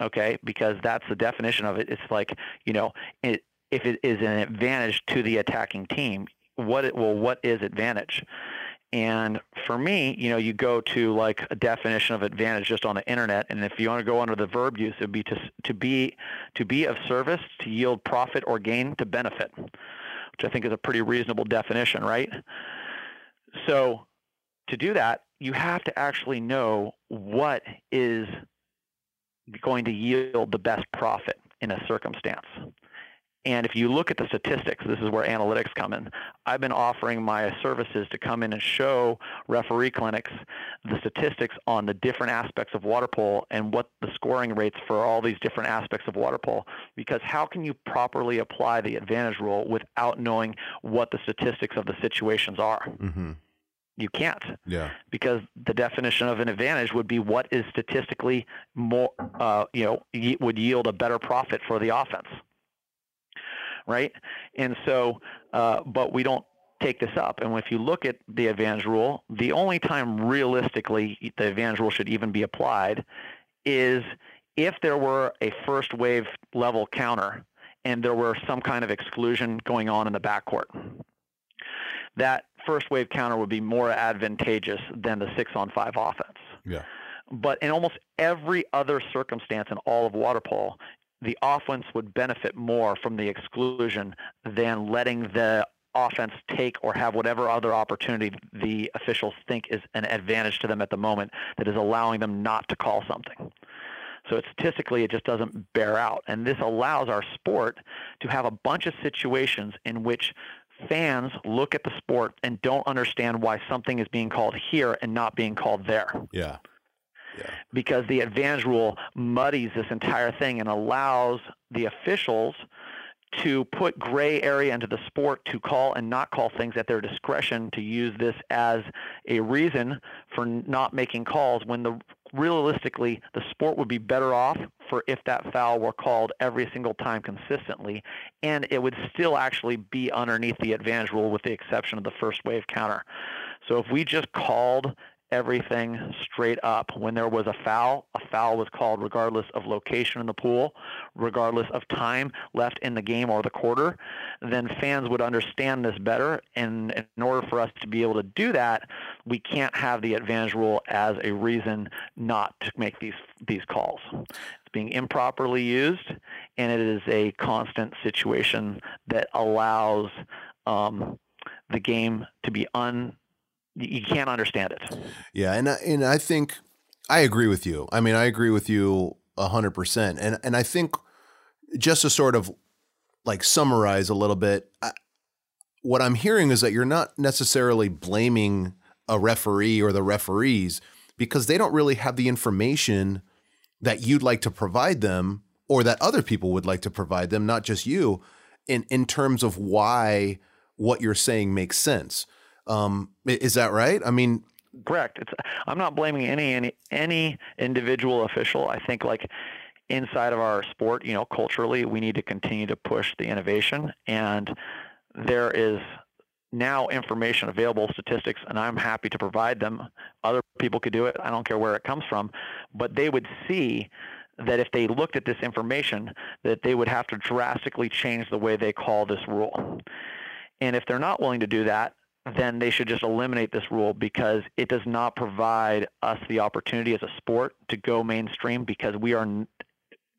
okay, because that's the definition of it. It's like you know, it, if it is an advantage to the attacking team, what it, well, what is advantage? And for me, you know, you go to like a definition of advantage just on the internet, and if you want to go under the verb use, it would be to to be to be of service, to yield profit or gain, to benefit, which I think is a pretty reasonable definition, right? So, to do that, you have to actually know what is going to yield the best profit in a circumstance. And if you look at the statistics, this is where analytics come in. I've been offering my services to come in and show referee clinics the statistics on the different aspects of water polo and what the scoring rates for all these different aspects of water polo. Because how can you properly apply the advantage rule without knowing what the statistics of the situations are? Mm-hmm. You can't. Yeah. Because the definition of an advantage would be what is statistically more, uh, you know, would yield a better profit for the offense right? And so, uh, but we don't take this up. And if you look at the advantage rule, the only time realistically the advantage rule should even be applied is if there were a first wave level counter and there were some kind of exclusion going on in the backcourt. That first wave counter would be more advantageous than the six on five offense. Yeah. But in almost every other circumstance in all of water polo, the offense would benefit more from the exclusion than letting the offense take or have whatever other opportunity the officials think is an advantage to them at the moment that is allowing them not to call something. So statistically, it just doesn't bear out. And this allows our sport to have a bunch of situations in which fans look at the sport and don't understand why something is being called here and not being called there. Yeah because the advantage rule muddies this entire thing and allows the officials to put gray area into the sport to call and not call things at their discretion to use this as a reason for not making calls when the realistically the sport would be better off for if that foul were called every single time consistently and it would still actually be underneath the advantage rule with the exception of the first wave counter. So if we just called everything straight up. When there was a foul, a foul was called regardless of location in the pool, regardless of time left in the game or the quarter. Then fans would understand this better. And in order for us to be able to do that, we can't have the advantage rule as a reason not to make these these calls. It's being improperly used, and it is a constant situation that allows um, the game to be un you can't understand it. Yeah, and and I think I agree with you. I mean, I agree with you hundred percent. And and I think just to sort of like summarize a little bit, I, what I'm hearing is that you're not necessarily blaming a referee or the referees because they don't really have the information that you'd like to provide them or that other people would like to provide them, not just you, in in terms of why what you're saying makes sense. Um, is that right? I mean, correct. It's I'm not blaming any any any individual official. I think like inside of our sport, you know, culturally, we need to continue to push the innovation, and there is now information available, statistics, and I'm happy to provide them. Other people could do it. I don't care where it comes from, but they would see that if they looked at this information, that they would have to drastically change the way they call this rule. And if they're not willing to do that, then they should just eliminate this rule because it does not provide us the opportunity as a sport to go mainstream because we are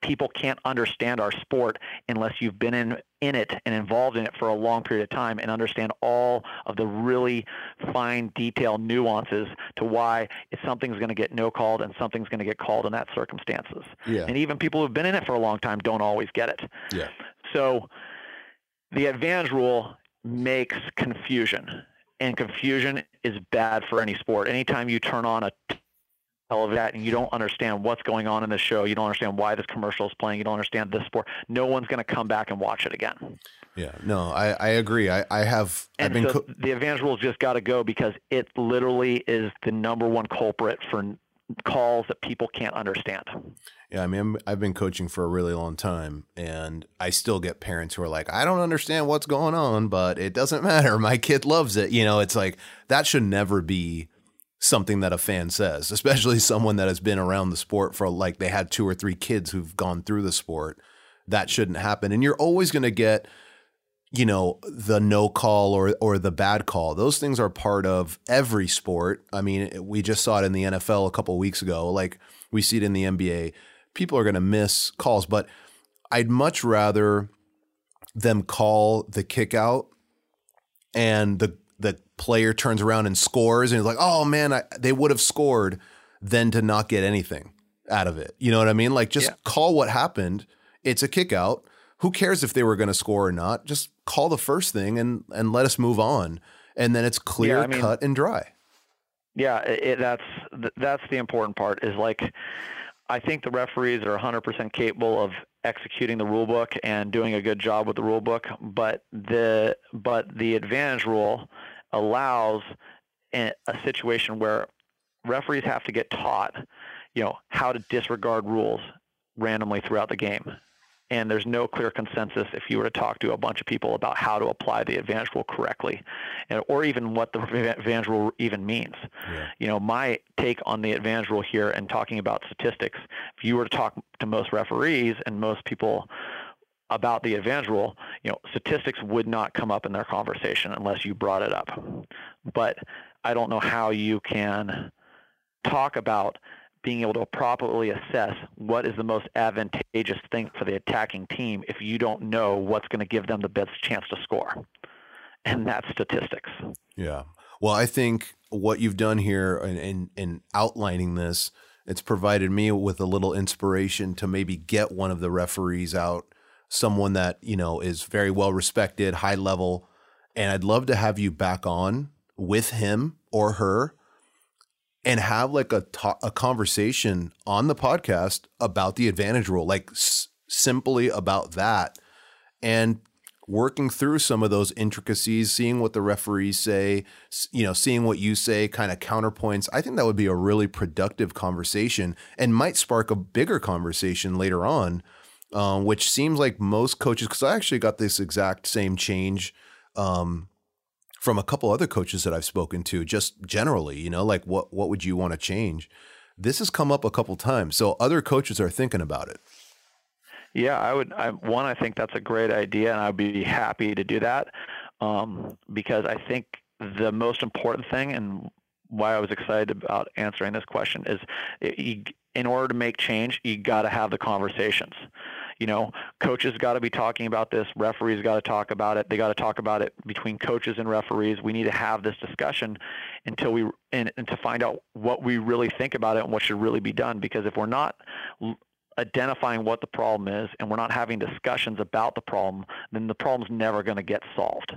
people can't understand our sport unless you've been in in it and involved in it for a long period of time and understand all of the really fine detail nuances to why if something's going to get no called and something's going to get called in that circumstances. Yeah. And even people who've been in it for a long time don't always get it. Yeah. So the advantage rule makes confusion and confusion is bad for any sport. Anytime you turn on a television and you don't understand what's going on in the show, you don't understand why this commercial is playing, you don't understand this sport, no one's going to come back and watch it again. Yeah, no, I, I agree. I, I have. And I've been so co- the advantage rule just got to go because it literally is the number one culprit for calls that people can't understand. Yeah, I mean, i have been coaching for a really long time, and I still get parents who are like, "I don't understand what's going on, but it doesn't matter. My kid loves it." You know, it's like that should never be something that a fan says, especially someone that has been around the sport for like they had two or three kids who've gone through the sport. That shouldn't happen, and you're always going to get you know the no call or or the bad call those things are part of every sport i mean we just saw it in the NFL a couple weeks ago like we see it in the NBA people are going to miss calls, but I'd much rather them call the kick out and the the player turns around and scores and he's like, "Oh man, I, they would have scored," than to not get anything out of it. You know what I mean? Like just yeah. call what happened. It's a kick out. who cares if they were going to score or not? Just call the first thing and and let us move on, and then it's clear, yeah, I mean, cut, and dry. Yeah, it, that's that's the important part. Is like, I think the referees are 100% capable of executing the rule book and doing a good job with the rule book, but the but the advantage rule allows a situation where referees have to get taught, you know, how to disregard rules randomly throughout the game and there's no clear consensus if you were to talk to a bunch of people about how to apply the advantage rule correctly, and, or even what the advantage rule even means. Yeah. You know, my take on the advantage rule here and talking about statistics, if you were to talk to most referees and most people about the advantage rule, you know, statistics would not come up in their conversation unless you brought it up. But I don't know how you can talk about being able to properly assess what is the most advantageous thing for the attacking team if you don't know what's going to give them the best chance to score. And that's statistics. Yeah. Well, I think what you've done here in, in, in outlining this, it's provided me with a little inspiration to maybe get one of the referees out, someone that, you know, is very well respected, high level. And I'd love to have you back on with him or her and have like a a conversation on the podcast about the advantage rule, like s- simply about that, and working through some of those intricacies, seeing what the referees say, you know, seeing what you say, kind of counterpoints. I think that would be a really productive conversation and might spark a bigger conversation later on, um, which seems like most coaches. Because I actually got this exact same change. Um, from a couple other coaches that I've spoken to, just generally, you know, like what what would you want to change? This has come up a couple times, so other coaches are thinking about it. Yeah, I would. I, one, I think that's a great idea, and I'd be happy to do that um, because I think the most important thing and why I was excited about answering this question is, in order to make change, you got to have the conversations you know, coaches got to be talking about this. Referees got to talk about it. They got to talk about it between coaches and referees. We need to have this discussion until we and, and to find out what we really think about it and what should really be done. Because if we're not identifying what the problem is and we're not having discussions about the problem, then the problem's never going to get solved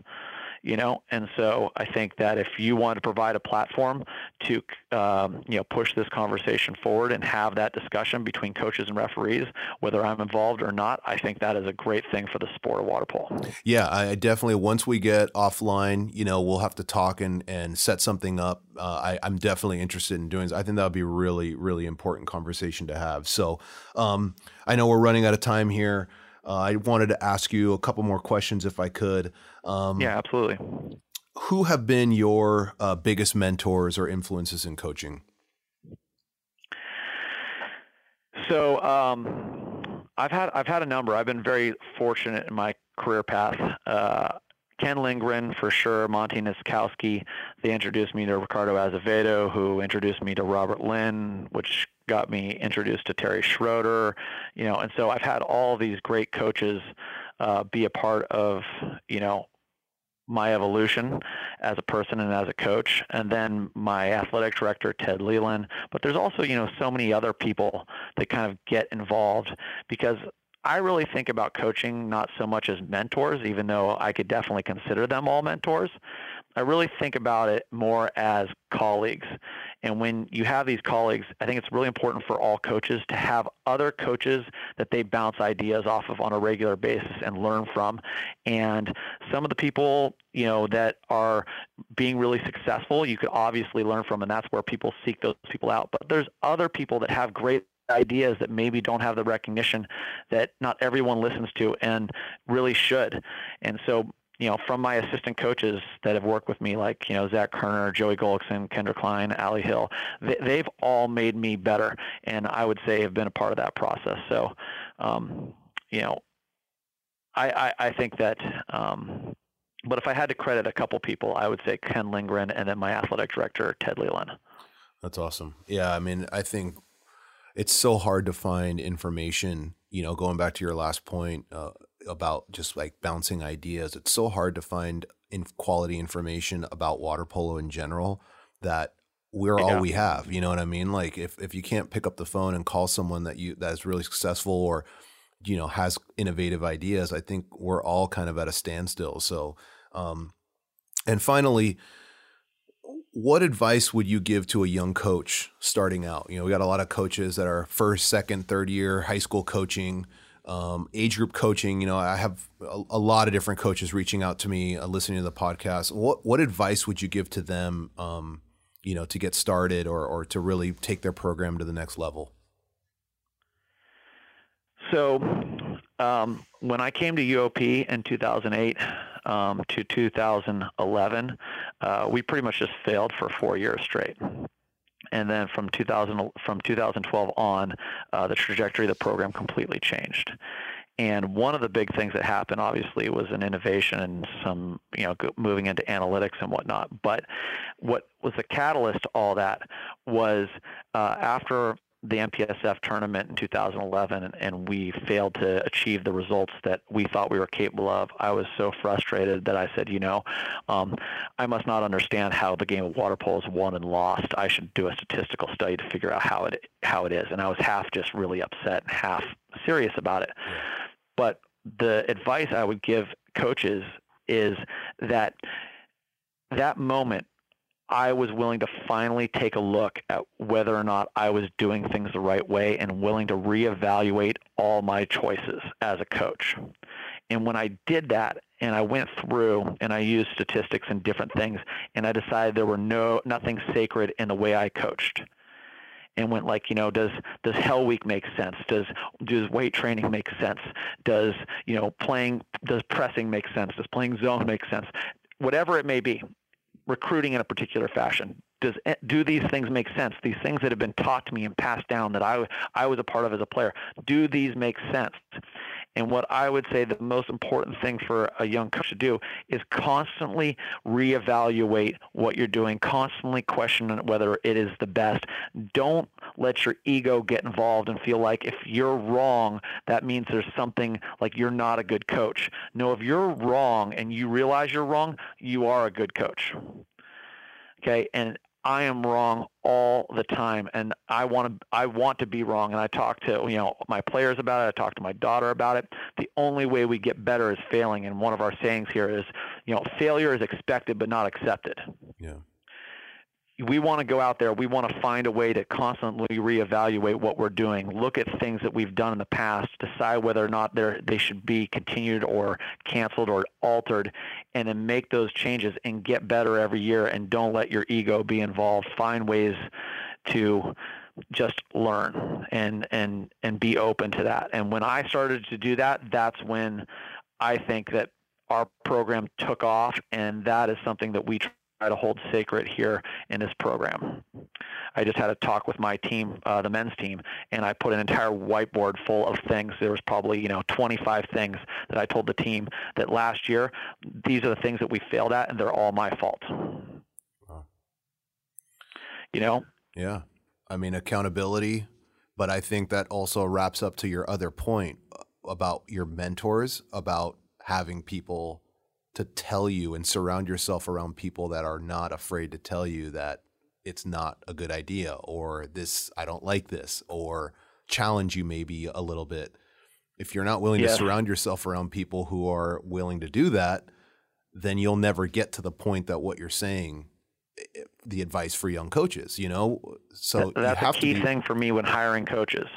you know? And so i think that if you want to provide a platform to um, you know push this conversation forward and have that discussion between coaches and referees whether i'm involved or not i think that is a great thing for the sport of water polo. Yeah i definitely once we get offline you know we'll have to talk and and set something up. Uh, I, i'm definitely interested in doing this. I think that would be really really important conversation to have. So um, i know we're running out of time here uh, I wanted to ask you a couple more questions if I could. Um, yeah, absolutely. Who have been your uh, biggest mentors or influences in coaching? So um, I've had I've had a number. I've been very fortunate in my career path. Uh, Ken Lindgren for sure, Monte Nitzkowski. They introduced me to Ricardo Azevedo, who introduced me to Robert Lynn, which got me introduced to Terry Schroeder, you know, and so I've had all these great coaches uh, be a part of, you know, my evolution as a person and as a coach, and then my athletic director Ted Leland. But there's also, you know, so many other people that kind of get involved because I really think about coaching not so much as mentors, even though I could definitely consider them all mentors. I really think about it more as colleagues. And when you have these colleagues, I think it's really important for all coaches to have other coaches that they bounce ideas off of on a regular basis and learn from. And some of the people, you know, that are being really successful, you could obviously learn from, and that's where people seek those people out. But there's other people that have great ideas that maybe don't have the recognition that not everyone listens to and really should. And so, you know, from my assistant coaches that have worked with me, like, you know, Zach Kerner, Joey Gullikson, Kendra Klein, Ali Hill, they, have all made me better. And I would say have been a part of that process. So, um, you know, I, I, I think that, um, but if I had to credit a couple people, I would say Ken Lindgren and then my athletic director, Ted Leland. That's awesome. Yeah. I mean, I think it's so hard to find information. You know, going back to your last point uh, about just like bouncing ideas, it's so hard to find in quality information about water polo in general that we're all we have. You know what I mean? Like if if you can't pick up the phone and call someone that you that is really successful or you know has innovative ideas, I think we're all kind of at a standstill. So, um, and finally, what advice would you give to a young coach starting out? You know, we got a lot of coaches that are first, second, third year high school coaching, um, age group coaching. You know, I have a, a, lot of different coaches reaching out to me, uh, listening to the podcast. What what advice would you give to them? Um, you know, to get started or or to really take their program to the next level. So, um, when I came to UOP in 2008 um, to 2011, uh, we pretty much just failed for four years straight. And then from 2000 from 2012 on, uh, the trajectory of the program completely changed. And one of the big things that happened, obviously, was an innovation and some, you know, moving into analytics and whatnot. But what was the catalyst to all that was uh, after the MPSF tournament in 2011 and, and, we failed to achieve the results that we thought we were capable of, I was so frustrated that I said, you know, um, I must not understand how the game of water polo is won and lost. I should do a statistical study to figure out how it how it is. And I was half just really upset and half serious about it. But the advice I would give coaches is that that moment I was willing to finally take a look at whether or not I was doing things the right way and willing to reevaluate all my choices as a coach. And when I did that and I went through and I used statistics and different things and I decided there were no nothing sacred in the way I coached and went like, you know, does does Hell Week make sense? Does does weight training make sense? Does you know playing does pressing make sense? Does playing zone make sense? Whatever it may be, recruiting in a particular fashion. Does eh, do these things make sense? These things that have been taught to me and passed down that I I was a part of as a player. Do these make sense? And what I would say the most important thing for a young coach to do is constantly reevaluate what you're doing, constantly question whether it is the best. Don't let your ego get involved and feel like if you're wrong, that means there's something like you're not a good coach. No, if you're wrong and you realize you're wrong, you are a good coach. Okay, and I am wrong all the time, and I want to I want to be wrong. And I talk to you know my players about it. I talk to my daughter about it. The only way we get better is failing. And one of our sayings here is, you know, failure is expected but not accepted. Yeah we want to go out there. We want to find a way to constantly reevaluate what we're doing, look at things that we've done in the past, decide whether or not they should be continued or canceled or altered, and then make those changes and get better every year. And don't let your ego be involved. Find ways to just learn and and and be open to that. And when I started to do that, that's when I think that our program took off, and that is something that we try to hold sacred here in this program. I just had a talk with my team, uh, the men's team, and I put an entire whiteboard full of things. There was probably you know 25 things that I told the team that last year these are the things that we failed at, and they're all my fault. Wow. You know? Yeah, I mean accountability, but I think that also wraps up to your other point about your mentors, about having people to tell you and surround yourself around people that are not afraid to tell you that it's not a good idea or this I don't like this or challenge you maybe a little bit. If you're not willing yeah. to surround yourself around people who are willing to do that, then you'll never get to the point that what you're saying the advice for young coaches, you know? So that's a key be- thing for me when hiring coaches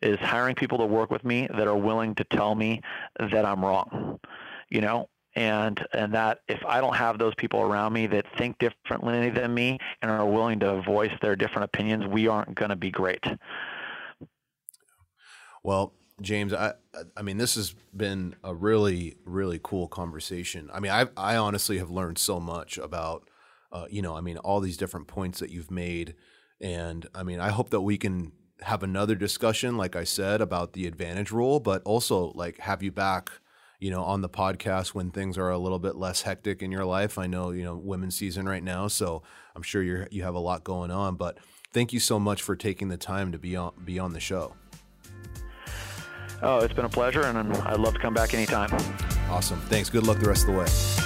is hiring people to work with me that are willing to tell me that I'm wrong. You know, and and that if I don't have those people around me that think differently than me and are willing to voice their different opinions, we aren't going to be great. Well, James, I I mean this has been a really really cool conversation. I mean, I I honestly have learned so much about uh, you know, I mean all these different points that you've made and I mean, I hope that we can have another discussion like I said about the advantage rule, but also like have you back you know, on the podcast when things are a little bit less hectic in your life. I know, you know, women's season right now, so I'm sure you you have a lot going on, but thank you so much for taking the time to be on be on the show. Oh, it's been a pleasure and I'd love to come back anytime. Awesome. Thanks. Good luck the rest of the way.